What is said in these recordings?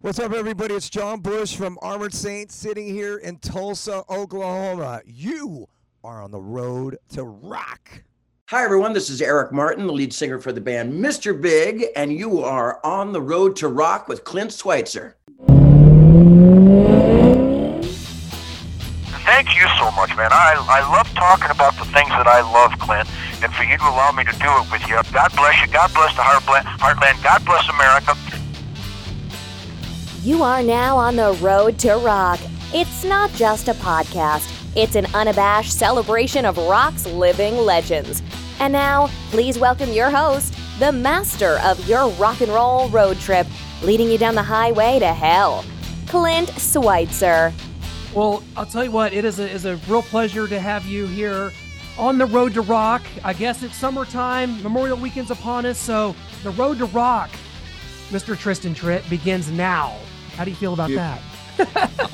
What's up, everybody? It's John Bush from Armored Saints sitting here in Tulsa, Oklahoma. You are on the road to rock. Hi, everyone. This is Eric Martin, the lead singer for the band Mr. Big, and you are on the road to rock with Clint Schweitzer. Thank you so much, man. I, I love talking about the things that I love, Clint, and for you to allow me to do it with you. God bless you. God bless the Heartland. God bless America. You are now on the road to rock. It's not just a podcast, it's an unabashed celebration of rock's living legends. And now, please welcome your host, the master of your rock and roll road trip, leading you down the highway to hell, Clint Schweitzer. Well, I'll tell you what, it is a, is a real pleasure to have you here on the road to rock. I guess it's summertime, Memorial Weekend's upon us, so the road to rock, Mr. Tristan Tritt, begins now. How do you feel about that?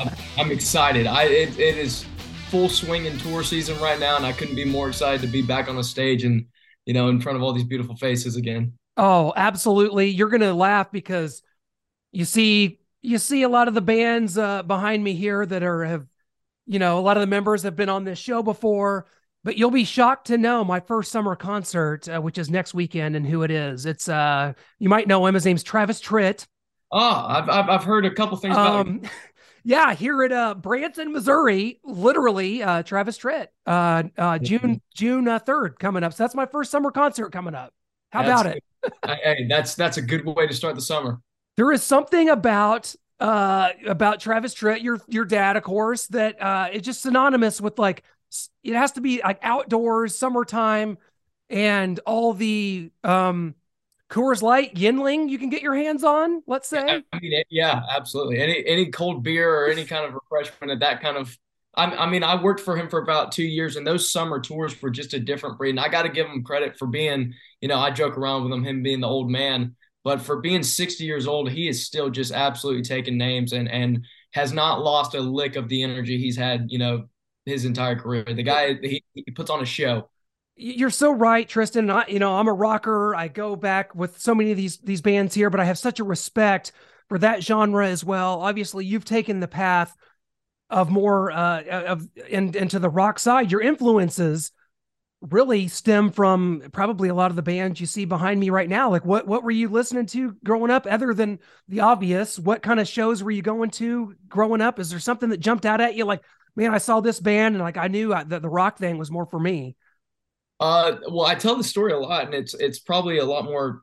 I'm, I'm, excited. I it, it is full swing in tour season right now, and I couldn't be more excited to be back on a stage and you know in front of all these beautiful faces again. Oh, absolutely! You're gonna laugh because you see you see a lot of the bands uh, behind me here that are have you know a lot of the members have been on this show before. But you'll be shocked to know my first summer concert, uh, which is next weekend, and who it is. It's uh, you might know him. His name's Travis Tritt. Oh, I've, I've, I've heard a couple things about um, Yeah, here at uh, Branson, Missouri, literally, uh, Travis Tritt, uh, uh, June June uh, third coming up. So that's my first summer concert coming up. How that's about it? hey, that's that's a good way to start the summer. There is something about uh about Travis Tritt, your your dad, of course, that uh it's just synonymous with like it has to be like outdoors, summertime, and all the um Coors Light, Yuengling, you can get your hands on. Let's say. I mean, yeah, absolutely. Any any cold beer or any kind of refreshment at that kind of. I, I mean, I worked for him for about two years, and those summer tours were just a different breed. And I got to give him credit for being, you know, I joke around with him, him being the old man, but for being 60 years old, he is still just absolutely taking names and and has not lost a lick of the energy he's had, you know, his entire career. The guy he, he puts on a show you're so right, Tristan. I, you know, I'm a rocker. I go back with so many of these these bands here, but I have such a respect for that genre as well. Obviously, you've taken the path of more uh, of in, into the rock side. Your influences really stem from probably a lot of the bands you see behind me right now. Like, what what were you listening to growing up, other than the obvious? What kind of shows were you going to growing up? Is there something that jumped out at you? Like, man, I saw this band and like I knew that the rock thing was more for me. Uh, well, I tell the story a lot, and it's it's probably a lot more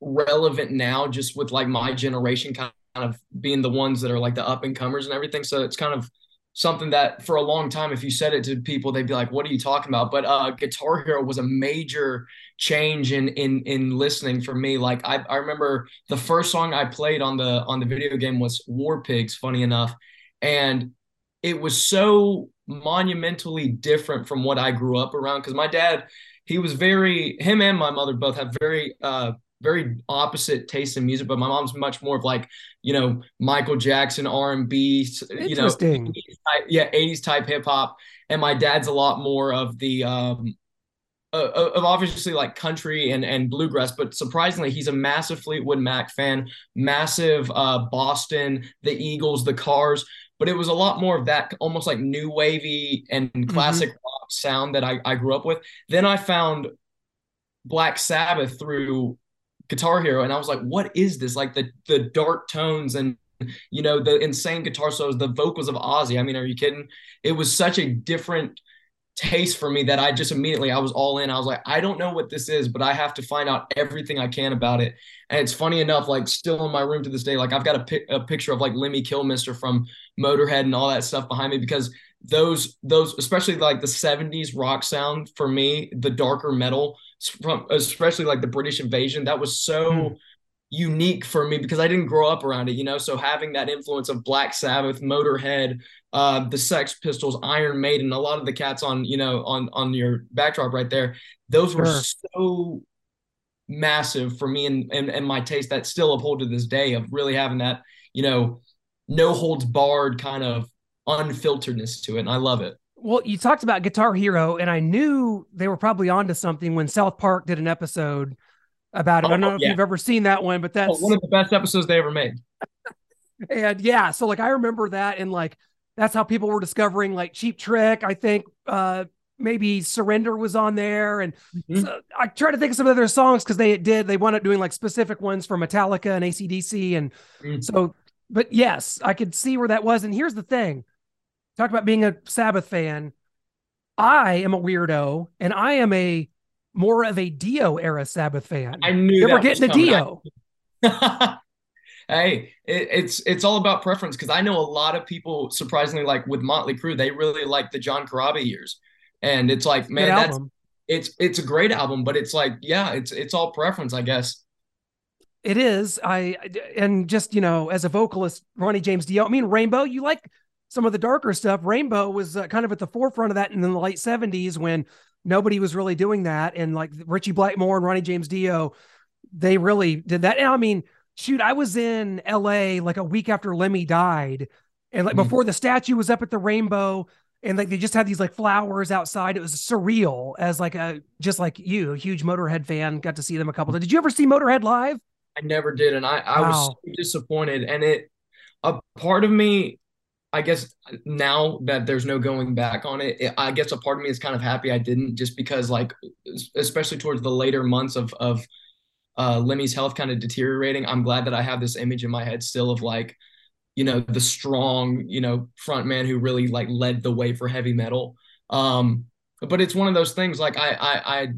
relevant now, just with like my generation kind of being the ones that are like the up and comers and everything. So it's kind of something that for a long time, if you said it to people, they'd be like, "What are you talking about?" But uh, Guitar Hero was a major change in in in listening for me. Like I I remember the first song I played on the on the video game was War Pigs. Funny enough, and it was so monumentally different from what I grew up around because my dad, he was very him and my mother both have very uh very opposite taste in music, but my mom's much more of like, you know, Michael Jackson, R and B, you know, yeah, eighties type hip hop, and my dad's a lot more of the um, of obviously like country and and bluegrass, but surprisingly, he's a massive Fleetwood Mac fan, massive uh, Boston, the Eagles, the Cars but it was a lot more of that almost like new wavy and mm-hmm. classic mm-hmm. rock sound that I, I grew up with. Then I found Black Sabbath through Guitar Hero, and I was like, what is this? Like the the dark tones and you know the insane guitar solos, the vocals of Ozzy. I mean, are you kidding? It was such a different taste for me that I just immediately I was all in. I was like, I don't know what this is, but I have to find out everything I can about it. And it's funny enough, like still in my room to this day, like I've got a, a picture of like Lemmy Kilmister from Motorhead and all that stuff behind me because those those especially like the 70s rock sound for me, the darker metal from especially like the British invasion, that was so mm unique for me because I didn't grow up around it, you know. So having that influence of Black Sabbath, Motorhead, uh, the Sex Pistols, Iron Maiden, a lot of the cats on you know on on your backdrop right there, those were sure. so massive for me and, and and my taste that still uphold to this day of really having that you know no holds barred kind of unfilteredness to it, and I love it. Well, you talked about Guitar Hero, and I knew they were probably onto something when South Park did an episode about it. Oh, I don't know yeah. if you've ever seen that one, but that's oh, one of the best episodes they ever made. and yeah, so like I remember that and like that's how people were discovering like Cheap Trick. I think uh maybe Surrender was on there. And mm-hmm. so I try to think of some of their songs because they did, they wound up doing like specific ones for Metallica and ACDC. And mm-hmm. so, but yes, I could see where that was. And here's the thing talk about being a Sabbath fan. I am a weirdo and I am a more of a Dio era Sabbath fan. I knew we're getting a Dio. hey, it, it's it's all about preference because I know a lot of people surprisingly like with Motley Crue, they really like the John Corabi years. And it's like, man, that's it's it's a great album, but it's like, yeah, it's it's all preference, I guess. It is. I and just you know, as a vocalist, Ronnie James Dio. I mean, Rainbow. You like some of the darker stuff. Rainbow was uh, kind of at the forefront of that in the late '70s when nobody was really doing that, and like Ritchie Blackmore and Ronnie James Dio, they really did that. And I mean, shoot, I was in L.A. like a week after Lemmy died, and like mm-hmm. before the statue was up at the Rainbow, and like they just had these like flowers outside. It was surreal as like a just like you, a huge Motorhead fan. Got to see them a couple. Did you ever see Motorhead live? I never did, and I I wow. was so disappointed. And it a part of me, I guess now that there's no going back on it, I guess a part of me is kind of happy I didn't, just because like especially towards the later months of of uh, Lemmy's health kind of deteriorating. I'm glad that I have this image in my head still of like you know the strong you know front man who really like led the way for heavy metal um but it's one of those things like i i i,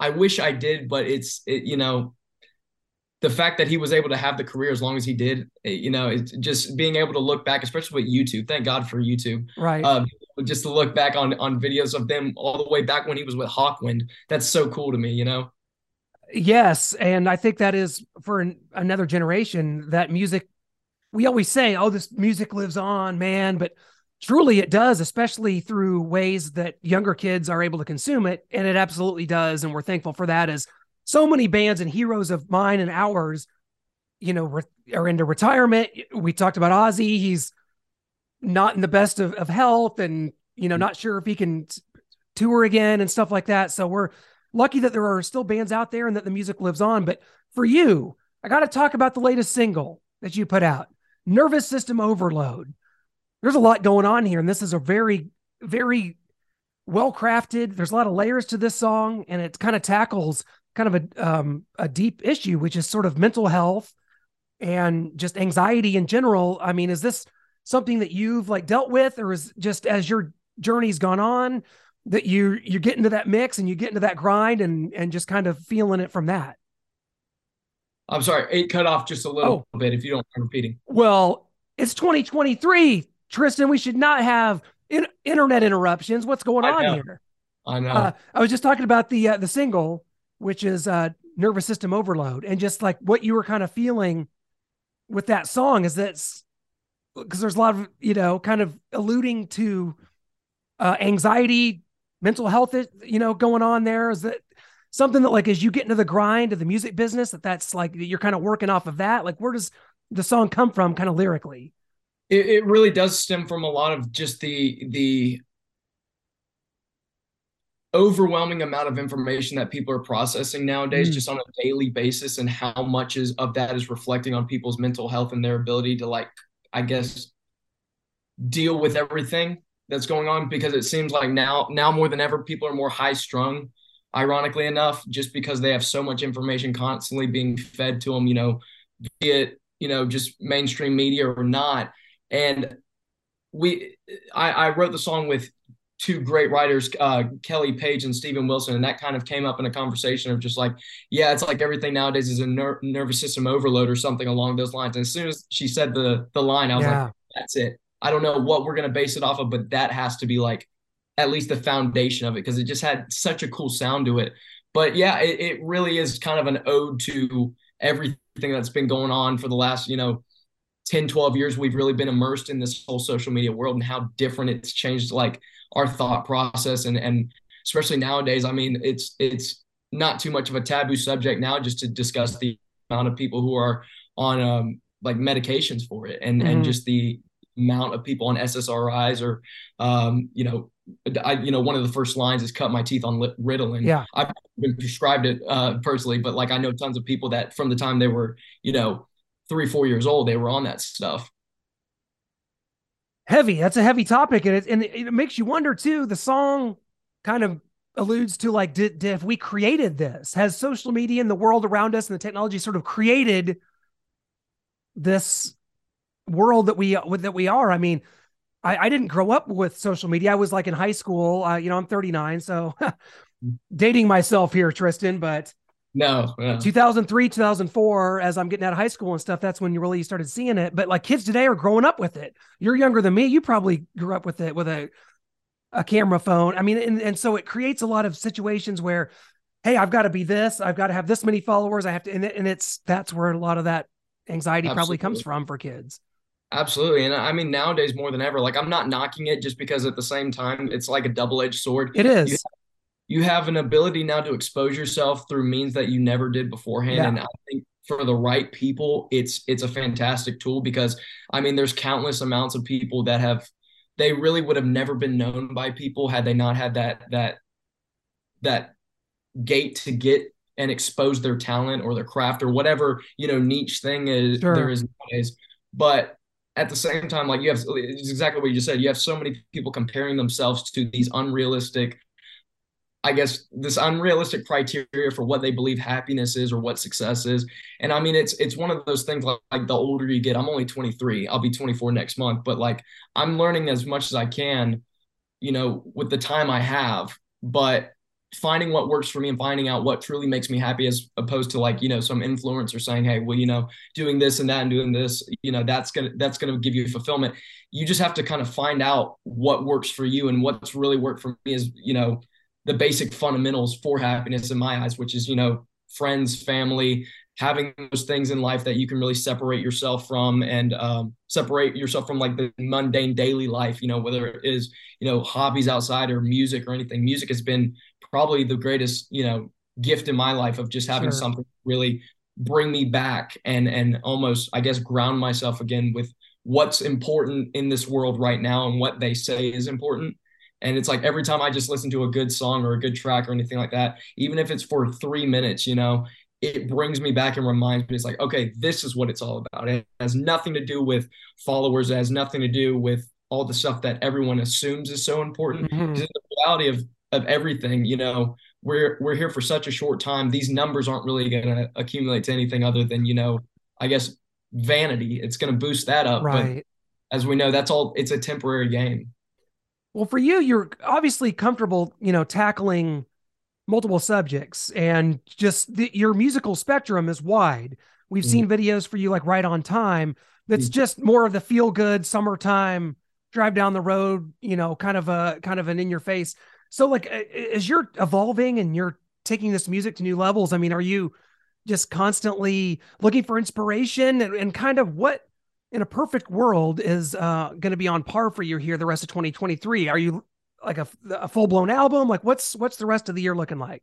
I wish i did but it's it, you know the fact that he was able to have the career as long as he did you know it's just being able to look back especially with youtube thank god for youtube right um, just to look back on on videos of them all the way back when he was with hawkwind that's so cool to me you know yes and i think that is for an, another generation that music we always say, oh, this music lives on, man, but truly it does, especially through ways that younger kids are able to consume it. And it absolutely does. And we're thankful for that as so many bands and heroes of mine and ours, you know, re- are into retirement. We talked about Ozzy. He's not in the best of, of health and, you know, mm-hmm. not sure if he can tour again and stuff like that. So we're lucky that there are still bands out there and that the music lives on. But for you, I got to talk about the latest single that you put out nervous system overload. There's a lot going on here, and this is a very, very well crafted. There's a lot of layers to this song, and it kind of tackles kind of a um, a deep issue, which is sort of mental health and just anxiety in general. I mean, is this something that you've like dealt with, or is just as your journey's gone on that you you get into that mix and you get into that grind and and just kind of feeling it from that? I'm sorry, it cut off just a little oh. bit if you don't mind repeating. Well, it's 2023, Tristan. We should not have in- internet interruptions. What's going I on know. here? I know. Uh, I was just talking about the uh, the single, which is uh, "Nervous System Overload," and just like what you were kind of feeling with that song is that because there's a lot of you know kind of alluding to uh, anxiety, mental health, you know, going on there. Is that something that like as you get into the grind of the music business that that's like you're kind of working off of that? Like where does the song come from kind of lyrically? It, it really does stem from a lot of just the the overwhelming amount of information that people are processing nowadays mm. just on a daily basis and how much is of that is reflecting on people's mental health and their ability to like i guess deal with everything that's going on because it seems like now now more than ever people are more high strung ironically enough, just because they have so much information constantly being fed to them, you know, be it, you know, just mainstream media or not. And we, I, I wrote the song with two great writers, uh, Kelly Page and Stephen Wilson, and that kind of came up in a conversation of just like, yeah, it's like everything nowadays is a ner- nervous system overload or something along those lines. And as soon as she said the the line, I was yeah. like, that's it. I don't know what we're gonna base it off of, but that has to be like at least the foundation of it because it just had such a cool sound to it. But yeah, it, it really is kind of an ode to everything that's been going on for the last, you know, 10, 12 years. We've really been immersed in this whole social media world and how different it's changed like our thought process and and especially nowadays. I mean, it's it's not too much of a taboo subject now just to discuss the amount of people who are on um like medications for it and mm-hmm. and just the amount of people on SSRIs or um, you know I, you know, one of the first lines is cut my teeth on Ritalin. Yeah. I've been prescribed it uh, personally, but like I know tons of people that from the time they were, you know, three, four years old, they were on that stuff. Heavy. That's a heavy topic, and it and it makes you wonder too. The song kind of alludes to like, did, did if we created this? Has social media and the world around us and the technology sort of created this world that we that we are? I mean, I, I didn't grow up with social media. I was like in high school. Uh, you know, I'm 39, so dating myself here, Tristan. But no, no, 2003, 2004, as I'm getting out of high school and stuff, that's when you really started seeing it. But like kids today are growing up with it. You're younger than me. You probably grew up with it with a a camera phone. I mean, and, and so it creates a lot of situations where, hey, I've got to be this. I've got to have this many followers. I have to, and, and it's that's where a lot of that anxiety Absolutely. probably comes from for kids. Absolutely. And uh, I mean, nowadays more than ever, like I'm not knocking it just because at the same time, it's like a double edged sword. It is. You have, an ability now to expose yourself through means that you never did beforehand. Yeah. And I think for the right people, it's it's a fantastic tool because I mean, there's countless amounts of people that have they really would have never been known by people had they not had that that that gate to get and expose their talent or their craft or whatever you know niche thing is sure. there is nowadays. But at the same time, like you have, it's exactly what you just said. You have so many people comparing themselves to these unrealistic, I guess, this unrealistic criteria for what they believe happiness is or what success is. And I mean, it's it's one of those things like, like the older you get. I'm only 23. I'll be 24 next month, but like I'm learning as much as I can, you know, with the time I have. But finding what works for me and finding out what truly makes me happy as opposed to like you know some influencer saying hey well you know doing this and that and doing this you know that's gonna that's gonna give you fulfillment you just have to kind of find out what works for you and what's really worked for me is you know the basic fundamentals for happiness in my eyes which is you know friends family having those things in life that you can really separate yourself from and um, separate yourself from like the mundane daily life you know whether it is you know hobbies outside or music or anything music has been probably the greatest, you know, gift in my life of just having sure. something really bring me back and and almost I guess ground myself again with what's important in this world right now and what they say is important. And it's like every time I just listen to a good song or a good track or anything like that, even if it's for three minutes, you know, it brings me back and reminds me it's like, okay, this is what it's all about. It has nothing to do with followers, it has nothing to do with all the stuff that everyone assumes is so important. Mm-hmm. The reality of of everything, you know, we're we're here for such a short time. These numbers aren't really going to accumulate to anything other than, you know, I guess vanity. It's going to boost that up. Right. But as we know, that's all. It's a temporary game. Well, for you, you're obviously comfortable, you know, tackling multiple subjects, and just the, your musical spectrum is wide. We've mm-hmm. seen videos for you like right on time. That's mm-hmm. just more of the feel good summertime drive down the road, you know, kind of a kind of an in your face. So, like, as you're evolving and you're taking this music to new levels, I mean, are you just constantly looking for inspiration and, and kind of what in a perfect world is uh, going to be on par for you here the rest of 2023? Are you like a, a full blown album? Like, what's what's the rest of the year looking like?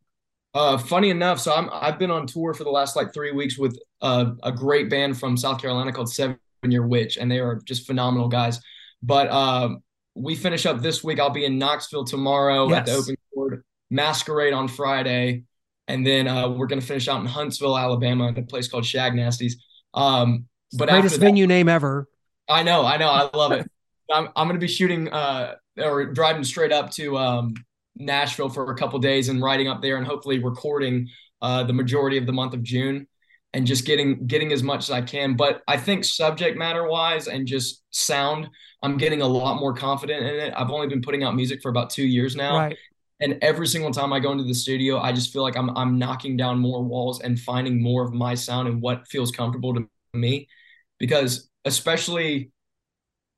Uh, funny enough, so I'm I've been on tour for the last like three weeks with uh, a great band from South Carolina called Seven Year Witch, and they are just phenomenal guys. But um, we finish up this week. I'll be in Knoxville tomorrow yes. at the Open Chord Masquerade on Friday, and then uh, we're gonna finish out in Huntsville, Alabama, at a place called Shag Nasties. Um, but greatest that, venue name ever. I know, I know, I love it. I'm I'm gonna be shooting uh or driving straight up to um Nashville for a couple days and riding up there and hopefully recording uh the majority of the month of June and just getting getting as much as I can. But I think subject matter wise and just sound, I'm getting a lot more confident in it. I've only been putting out music for about two years now. Right. And every single time I go into the studio, I just feel like I'm I'm knocking down more walls and finding more of my sound and what feels comfortable to me. Because especially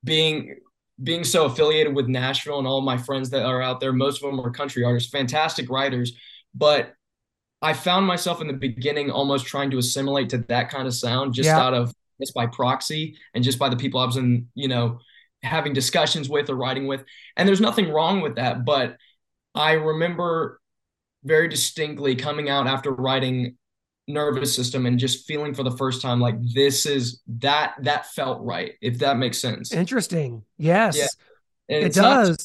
being being so affiliated with Nashville and all my friends that are out there, most of them are country artists, fantastic writers, but I found myself in the beginning almost trying to assimilate to that kind of sound just yeah. out of just by proxy and just by the people I was in, you know, having discussions with or writing with. And there's nothing wrong with that. But I remember very distinctly coming out after writing nervous system and just feeling for the first time like this is that that felt right if that makes sense interesting yes yeah. it does not,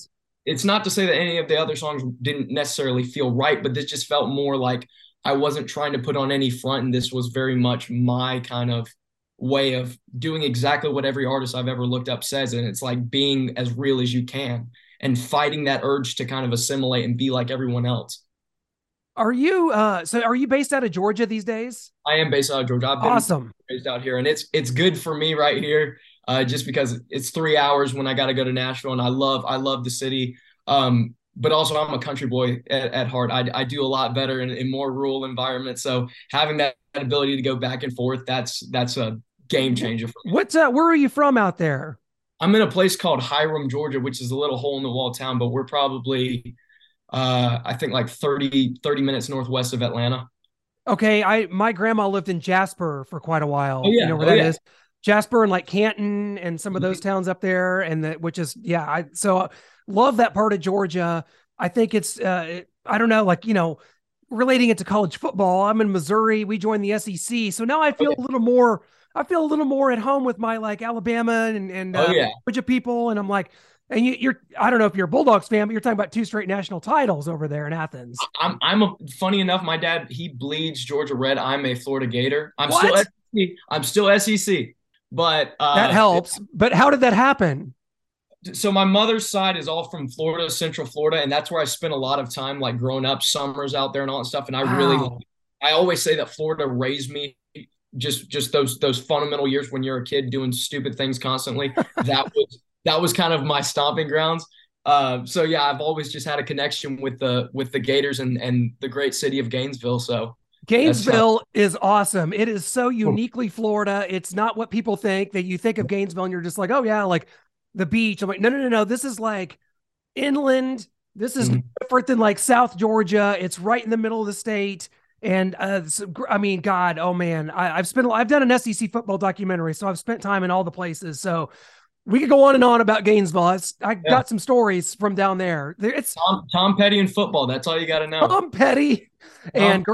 it's not to say that any of the other songs didn't necessarily feel right but this just felt more like I wasn't trying to put on any front, and this was very much my kind of way of doing exactly what every artist I've ever looked up says. And it's like being as real as you can and fighting that urge to kind of assimilate and be like everyone else. Are you uh so are you based out of Georgia these days? I am based out of Georgia. I've been awesome. raised out here and it's it's good for me right here. Uh, just because it's three hours when I got to go to Nashville and I love I love the city. Um, but also I'm a country boy at, at heart. I, I do a lot better in, in more rural environments. So having that ability to go back and forth, that's that's a game changer for me. What's uh, where are you from out there? I'm in a place called Hiram, Georgia, which is a little hole in the wall town, but we're probably uh, I think like 30, 30 minutes northwest of Atlanta. Okay. I my grandma lived in Jasper for quite a while. Oh, yeah. You know where oh, that yeah. is? Jasper and like Canton and some of those mm-hmm. towns up there, and that which is yeah. I so uh, love that part of Georgia. I think it's uh, I don't know, like you know, relating it to college football. I'm in Missouri. We joined the SEC, so now I feel okay. a little more. I feel a little more at home with my like Alabama and and uh, oh, yeah. Georgia people, and I'm like, and you, are I don't know if you're a Bulldogs fan, but you're talking about two straight national titles over there in Athens. I'm I'm a, funny enough. My dad he bleeds Georgia red. I'm a Florida Gator. I'm what? still SEC. I'm still SEC, but uh, that helps. But how did that happen? so my mother's side is all from Florida, Central Florida, and that's where I spent a lot of time, like growing up, summers out there and all that stuff. And I wow. really, I always say that Florida raised me. Just, just those those fundamental years when you're a kid doing stupid things constantly. that was that was kind of my stomping grounds. Uh, so yeah, I've always just had a connection with the with the Gators and and the great city of Gainesville. So Gainesville is awesome. It is so uniquely Florida. It's not what people think that you think of Gainesville and you're just like, oh yeah, like the beach. I'm like, no, no, no, no. This is like inland. This is mm-hmm. different than like South Georgia. It's right in the middle of the state. And uh, I mean, God, oh man, I, have spent, I've done an SEC football documentary, so I've spent time in all the places. So we could go on and on about Gainesville. I, I yeah. got some stories from down there. It's Tom, Tom Petty and football. That's all you got to know. Tom Petty and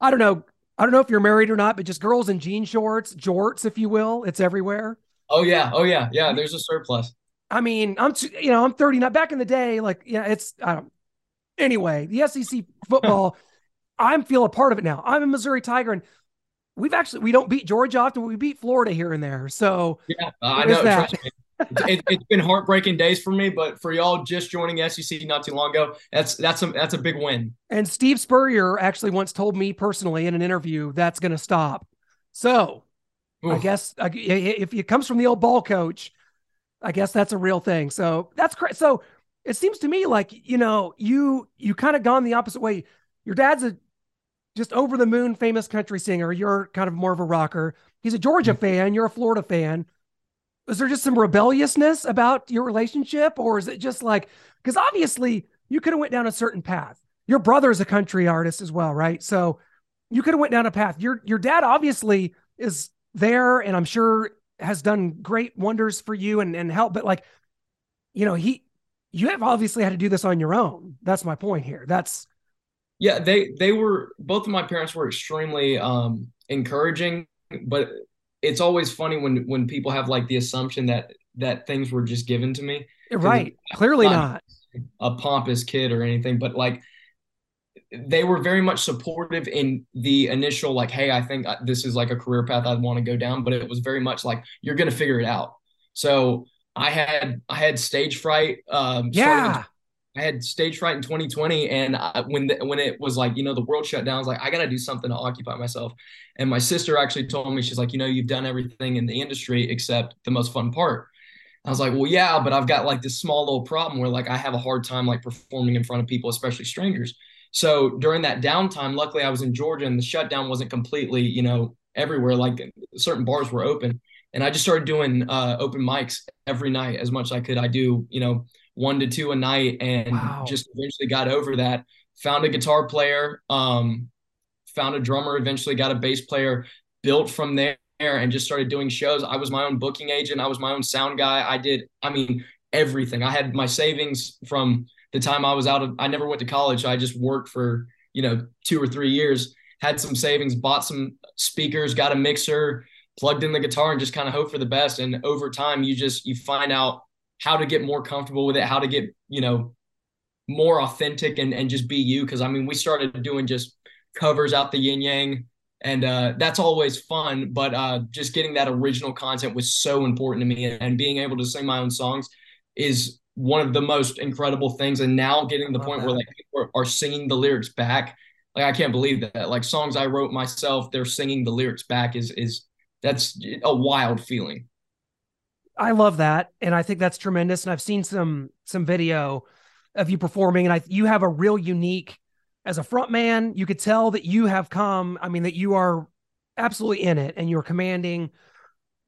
I don't know. I don't know if you're married or not, but just girls in jean shorts, jorts, if you will. It's everywhere. Oh yeah, oh yeah, yeah. There's a surplus. I mean, I'm you know I'm 30 now. Back in the day, like yeah, it's I don't. Anyway, the SEC football, I'm feel a part of it now. I'm a Missouri Tiger, and we've actually we don't beat Georgia often. We beat Florida here and there. So yeah, uh, I know. It, has been heartbreaking days for me, but for y'all just joining SEC not too long ago, that's that's a that's a big win. And Steve Spurrier actually once told me personally in an interview that's going to stop. So Oof. I guess if it comes from the old ball coach, I guess that's a real thing. So that's great. So it seems to me like you know you you kind of gone the opposite way. Your dad's a just over the moon famous country singer. You're kind of more of a rocker. He's a Georgia mm-hmm. fan. You're a Florida fan. Is there just some rebelliousness about your relationship, or is it just like because obviously you could have went down a certain path. Your brother is a country artist as well, right? So you could have went down a path. Your your dad obviously is there and I'm sure has done great wonders for you and, and help. But like, you know, he, you have obviously had to do this on your own. That's my point here. That's, yeah, they, they were, both of my parents were extremely um, encouraging, but it's always funny when, when people have like the assumption that, that things were just given to me. Right. Clearly not a pompous kid or anything, but like they were very much supportive in the initial like hey i think uh, this is like a career path i want to go down but it was very much like you're going to figure it out so i had i had stage fright um yeah I had stage fright in 2020, and I, when the, when it was like you know the world shut down, I was like I got to do something to occupy myself. And my sister actually told me she's like, you know, you've done everything in the industry except the most fun part. I was like, well, yeah, but I've got like this small little problem where like I have a hard time like performing in front of people, especially strangers. So during that downtime, luckily I was in Georgia and the shutdown wasn't completely, you know, everywhere. Like certain bars were open. And I just started doing uh, open mics every night as much as I could. I do, you know, one to two a night and wow. just eventually got over that. Found a guitar player, um, found a drummer, eventually got a bass player, built from there and just started doing shows. I was my own booking agent. I was my own sound guy. I did, I mean, everything. I had my savings from the time I was out of, I never went to college. I just worked for, you know, two or three years, had some savings, bought some speakers, got a mixer, plugged in the guitar and just kind of hope for the best. And over time, you just, you find out how to get more comfortable with it, how to get, you know, more authentic and, and just be you. Cause I mean, we started doing just covers out the yin yang and uh, that's always fun. But uh, just getting that original content was so important to me, and, and, being able to sing my own songs is one of the most incredible things. And now getting to the point that. where like people are, are singing the lyrics back, like I can't believe that. Like songs I wrote myself, they're singing the lyrics back is is that's a wild feeling. I love that, and I think that's tremendous. And I've seen some some video of you performing, and I you have a real unique as a front man. You could tell that you have come. I mean, that you are absolutely in it, and you're commanding.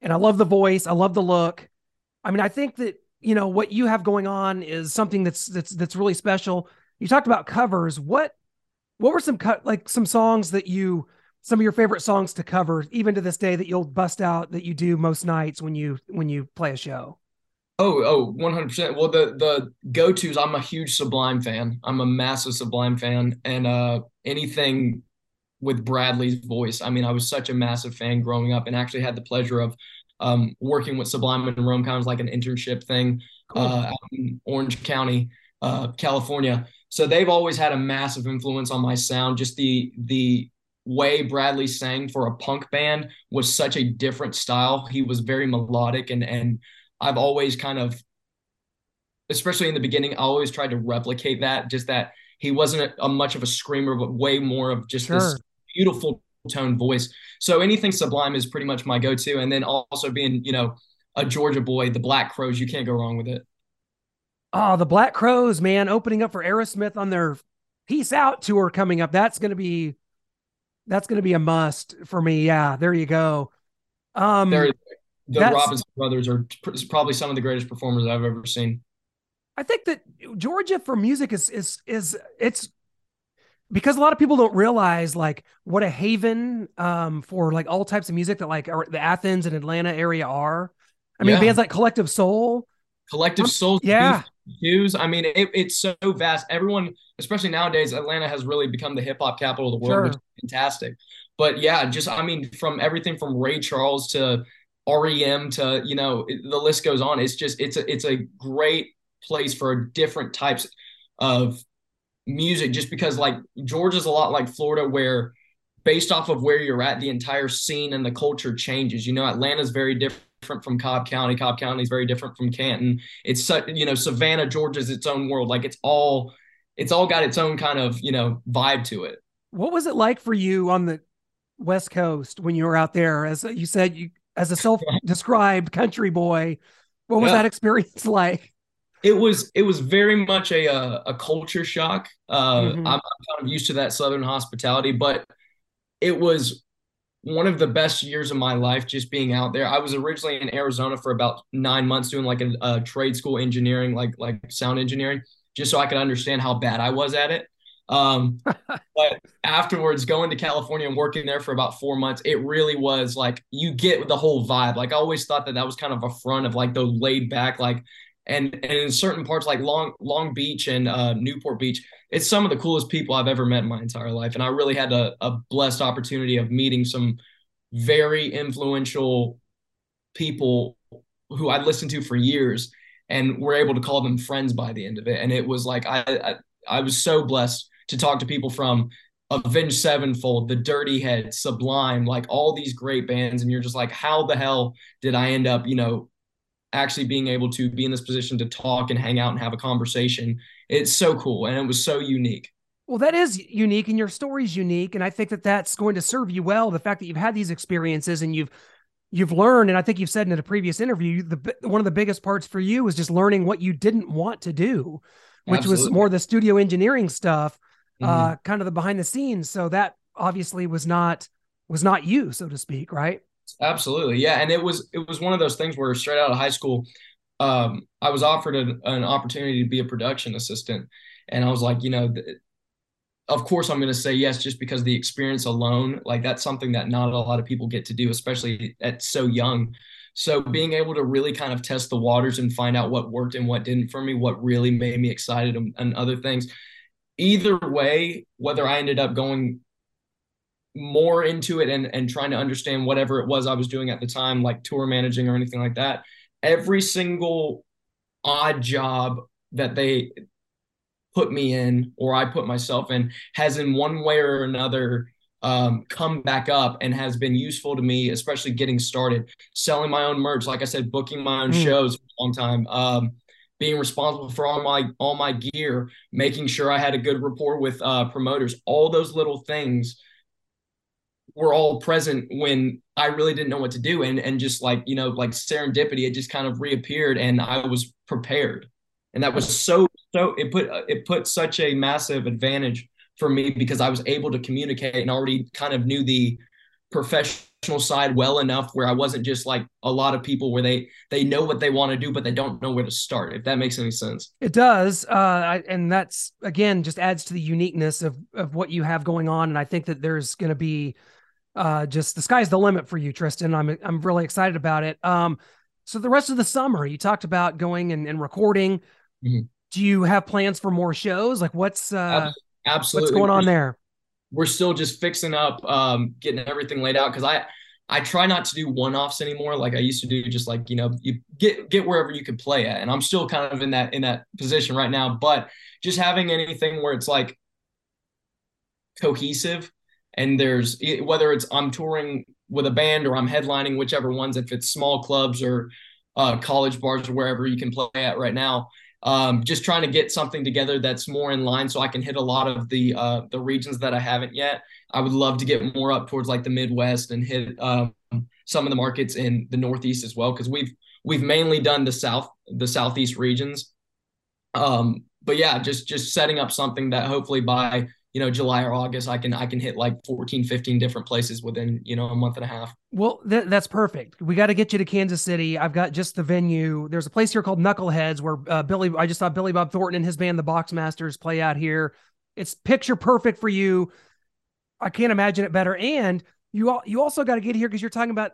And I love the voice. I love the look. I mean, I think that you know what you have going on is something that's that's that's really special. You talked about covers. What what were some cut like some songs that you some of your favorite songs to cover even to this day that you'll bust out that you do most nights when you when you play a show? Oh oh 100% well the the go-to's i'm a huge sublime fan. I'm a massive sublime fan. And uh anything with bradley's voice i mean i was such a massive fan growing up and actually had the pleasure of um, working with sublime and rome kind of like an internship thing cool. uh, out in orange county uh, california. So they've always had a massive influence on my sound. Just the the way Bradley sang for a punk band was such a different style. He was very melodic and and I've always kind of especially in the beginning, I always tried to replicate that, just that he wasn't a, a much of a screamer, but way more of just sure. this beautiful tone voice. So anything sublime is pretty much my go-to. And then also being, you know, a Georgia boy, the Black Crowes, you can't go wrong with it. Oh, the Black Crowes, man, opening up for Aerosmith on their Peace Out tour coming up. That's going to be that's going to be a must for me. Yeah, there you go. Um, there, the Robinson brothers are probably some of the greatest performers I've ever seen. I think that Georgia for music is is is it's because a lot of people don't realize like what a haven um, for like all types of music that like the Athens and Atlanta area are. I mean, yeah. bands like Collective Soul, Collective Soul, yeah, Hughes. I mean, it, it's so vast. Everyone, especially nowadays, Atlanta has really become the hip hop capital of the world, sure. which is fantastic. But yeah, just I mean, from everything from Ray Charles to REM to you know the list goes on. It's just it's a it's a great place for different types of music. Just because like Georgia's a lot like Florida, where based off of where you're at, the entire scene and the culture changes. You know, Atlanta's very different different from Cobb County. Cobb County is very different from Canton. It's such, you know, Savannah, Georgia is its own world. Like it's all, it's all got its own kind of, you know, vibe to it. What was it like for you on the West Coast when you were out there? As you said, you as a self-described country boy, what was yeah. that experience like? It was it was very much a a, a culture shock. Uh, mm-hmm. I'm, I'm kind of used to that Southern hospitality, but it was one of the best years of my life just being out there. I was originally in Arizona for about nine months doing like a, a, trade school engineering, like like sound engineering, just so I could understand how bad I was at it. Um, but afterwards, going to California and working there for about four months, it really was like you get the whole vibe. Like I always thought that that was kind of a front of like the laid back, like and and in certain parts like Long Long Beach and uh, Newport Beach, it's some of the coolest people I've ever met in my entire life. And I really had a, a blessed opportunity of meeting some very influential people who I'd listened to for years and were able to call them friends by the end of it. And it was like I I, I was so blessed to talk to people from Avenged Sevenfold, The Dirty Head, Sublime, like all these great bands. And you're just like, how the hell did I end up, you know, actually being able to be in this position to talk and hang out and have a conversation. It's so cool and it was so unique. Well, that is unique and your story is unique and I think that that's going to serve you well the fact that you've had these experiences and you've you've learned and I think you've said in a previous interview the one of the biggest parts for you was just learning what you didn't want to do, which Absolutely. was more the studio engineering stuff, mm-hmm. uh kind of the behind the scenes. So that obviously was not was not you, so to speak, right? Absolutely, yeah. And it was it was one of those things where straight out of high school, um, I was offered an, an opportunity to be a production assistant, and I was like, you know, th- of course I'm going to say yes just because the experience alone, like that's something that not a lot of people get to do, especially at so young. So being able to really kind of test the waters and find out what worked and what didn't for me, what really made me excited and, and other things. Either way, whether I ended up going more into it and and trying to understand whatever it was I was doing at the time, like tour managing or anything like that. Every single odd job that they put me in or I put myself in has in one way or another um, come back up and has been useful to me, especially getting started, selling my own merch. Like I said, booking my own mm. shows for a long time. Um, being responsible for all my all my gear, making sure I had a good rapport with uh, promoters, all those little things were all present when I really didn't know what to do, and and just like you know like serendipity, it just kind of reappeared, and I was prepared, and that was so so it put it put such a massive advantage for me because I was able to communicate and already kind of knew the professional side well enough where I wasn't just like a lot of people where they they know what they want to do but they don't know where to start. If that makes any sense. It does, uh, I, and that's again just adds to the uniqueness of of what you have going on. And I think that there's going to be uh, just the sky's the limit for you, Tristan. I'm I'm really excited about it. Um, so the rest of the summer, you talked about going and, and recording. Mm-hmm. Do you have plans for more shows? Like what's uh, absolutely what's going on there? we're still just fixing up, um, getting everything laid out because I I try not to do one offs anymore. Like I used to do, just like you know, you get get wherever you can play at, and I'm still kind of in that in that position right now. But just having anything where it's like cohesive, and there's whether it's I'm touring with a band or I'm headlining, whichever ones, if it's small clubs or uh, college bars or wherever you can play at right now um, just trying to get something together that's more in line so I can hit a lot of the uh, the regions that I haven't yet. I would love to get more up towards like the Midwest and hit um, some of the markets in the Northeast as well because we've we've mainly done the South the Southeast regions. Um, but yeah, just just setting up something that hopefully by you know july or august i can i can hit like 14 15 different places within you know a month and a half well th- that's perfect we got to get you to kansas city i've got just the venue there's a place here called knuckleheads where uh, billy i just saw billy bob thornton and his band the boxmasters play out here it's picture perfect for you i can't imagine it better and you all you also got to get here because you're talking about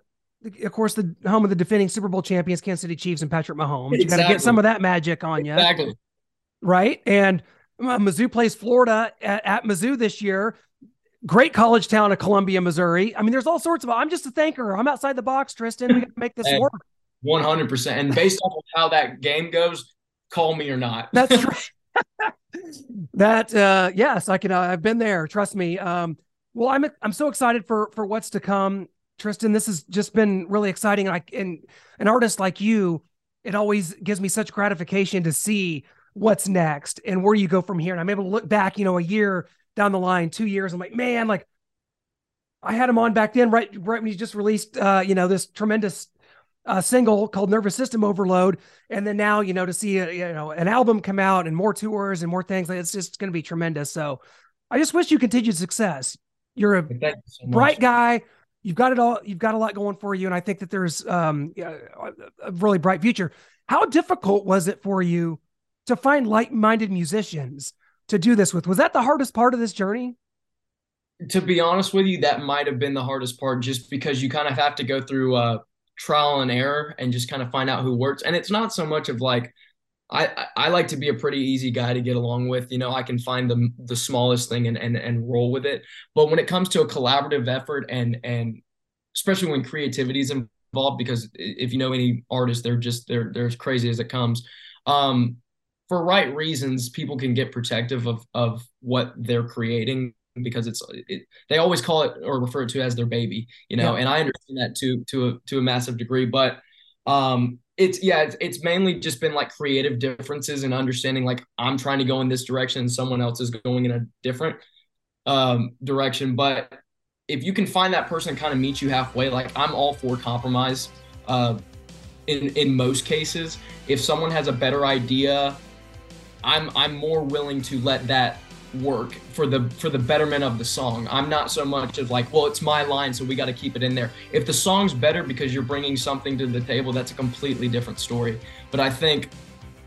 of course, the home of the defending Super Bowl champions, Kansas City Chiefs, and Patrick Mahomes. Exactly. You got to get some of that magic on you. Exactly. Right. And uh, Mizzou plays Florida at, at Mizzou this year. Great college town of Columbia, Missouri. I mean, there's all sorts of. I'm just a thinker. I'm outside the box, Tristan. We got to make this work. One hundred percent. And based on how that game goes, call me or not. That's right. that uh, yes, I can. Uh, I've been there. Trust me. Um, well, I'm I'm so excited for for what's to come, Tristan. This has just been really exciting. And I and an artist like you, it always gives me such gratification to see what's next and where you go from here. And I'm able to look back, you know, a year down the line, two years. I'm like, man, like I had him on back then, right, right when he just released, uh, you know, this tremendous uh, single called Nervous System Overload, and then now, you know, to see a, you know an album come out and more tours and more things, like it's just going to be tremendous. So, I just wish you continued success. You're a you so bright guy. You've got it all. You've got a lot going for you, and I think that there's um, a really bright future. How difficult was it for you to find like-minded musicians to do this with. Was that the hardest part of this journey? To be honest with you, that might have been the hardest part just because you kind of have to go through uh, trial and error and just kind of find out who works. And it's not so much of like I, I like to be a pretty easy guy to get along with. You know, I can find the the smallest thing and and and roll with it. But when it comes to a collaborative effort and and especially when creativity is involved, because if you know any artists, they're just they're they're as crazy as it comes. Um, for right reasons, people can get protective of of what they're creating because it's it, they always call it or refer to as their baby, you know. Yeah. And I understand that to to a, to a massive degree, but um, it's yeah, it's, it's mainly just been like creative differences and understanding like I'm trying to go in this direction and someone else is going in a different um, direction. But if you can find that person kind of meet you halfway, like I'm all for compromise. Uh, in in most cases, if someone has a better idea I'm I'm more willing to let that work for the for the betterment of the song. I'm not so much of like, well, it's my line, so we got to keep it in there. If the song's better because you're bringing something to the table, that's a completely different story. But I think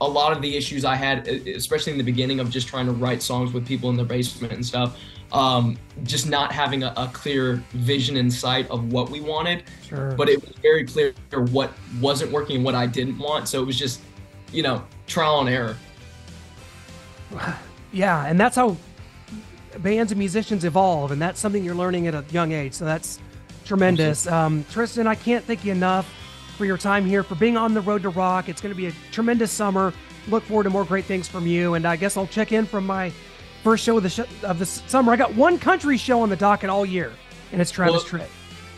a lot of the issues I had, especially in the beginning of just trying to write songs with people in their basement and stuff, um, just not having a, a, clear vision in sight of what we wanted. Sure. But it was very clear what wasn't working and what I didn't want. So it was just, you know, trial and error. yeah, and that's how bands and musicians evolve, and that's something you're learning at a young age. So that's tremendous. Um, Tristan, I can't thank you enough for your time here, for being on the road to rock. It's going to be a tremendous summer. Look forward to more great things from you, and I guess I'll check in from my first show of the sh- of the summer. I got one country show on the docket all year, and it's Travis Well- Tritt.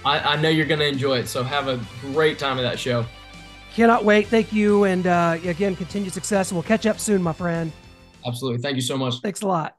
I, I know you're going to enjoy it. So have a great time at that show. Cannot wait. Thank you, and uh, again, continued success. We'll catch up soon, my friend. Absolutely. Thank you so much. Thanks a lot.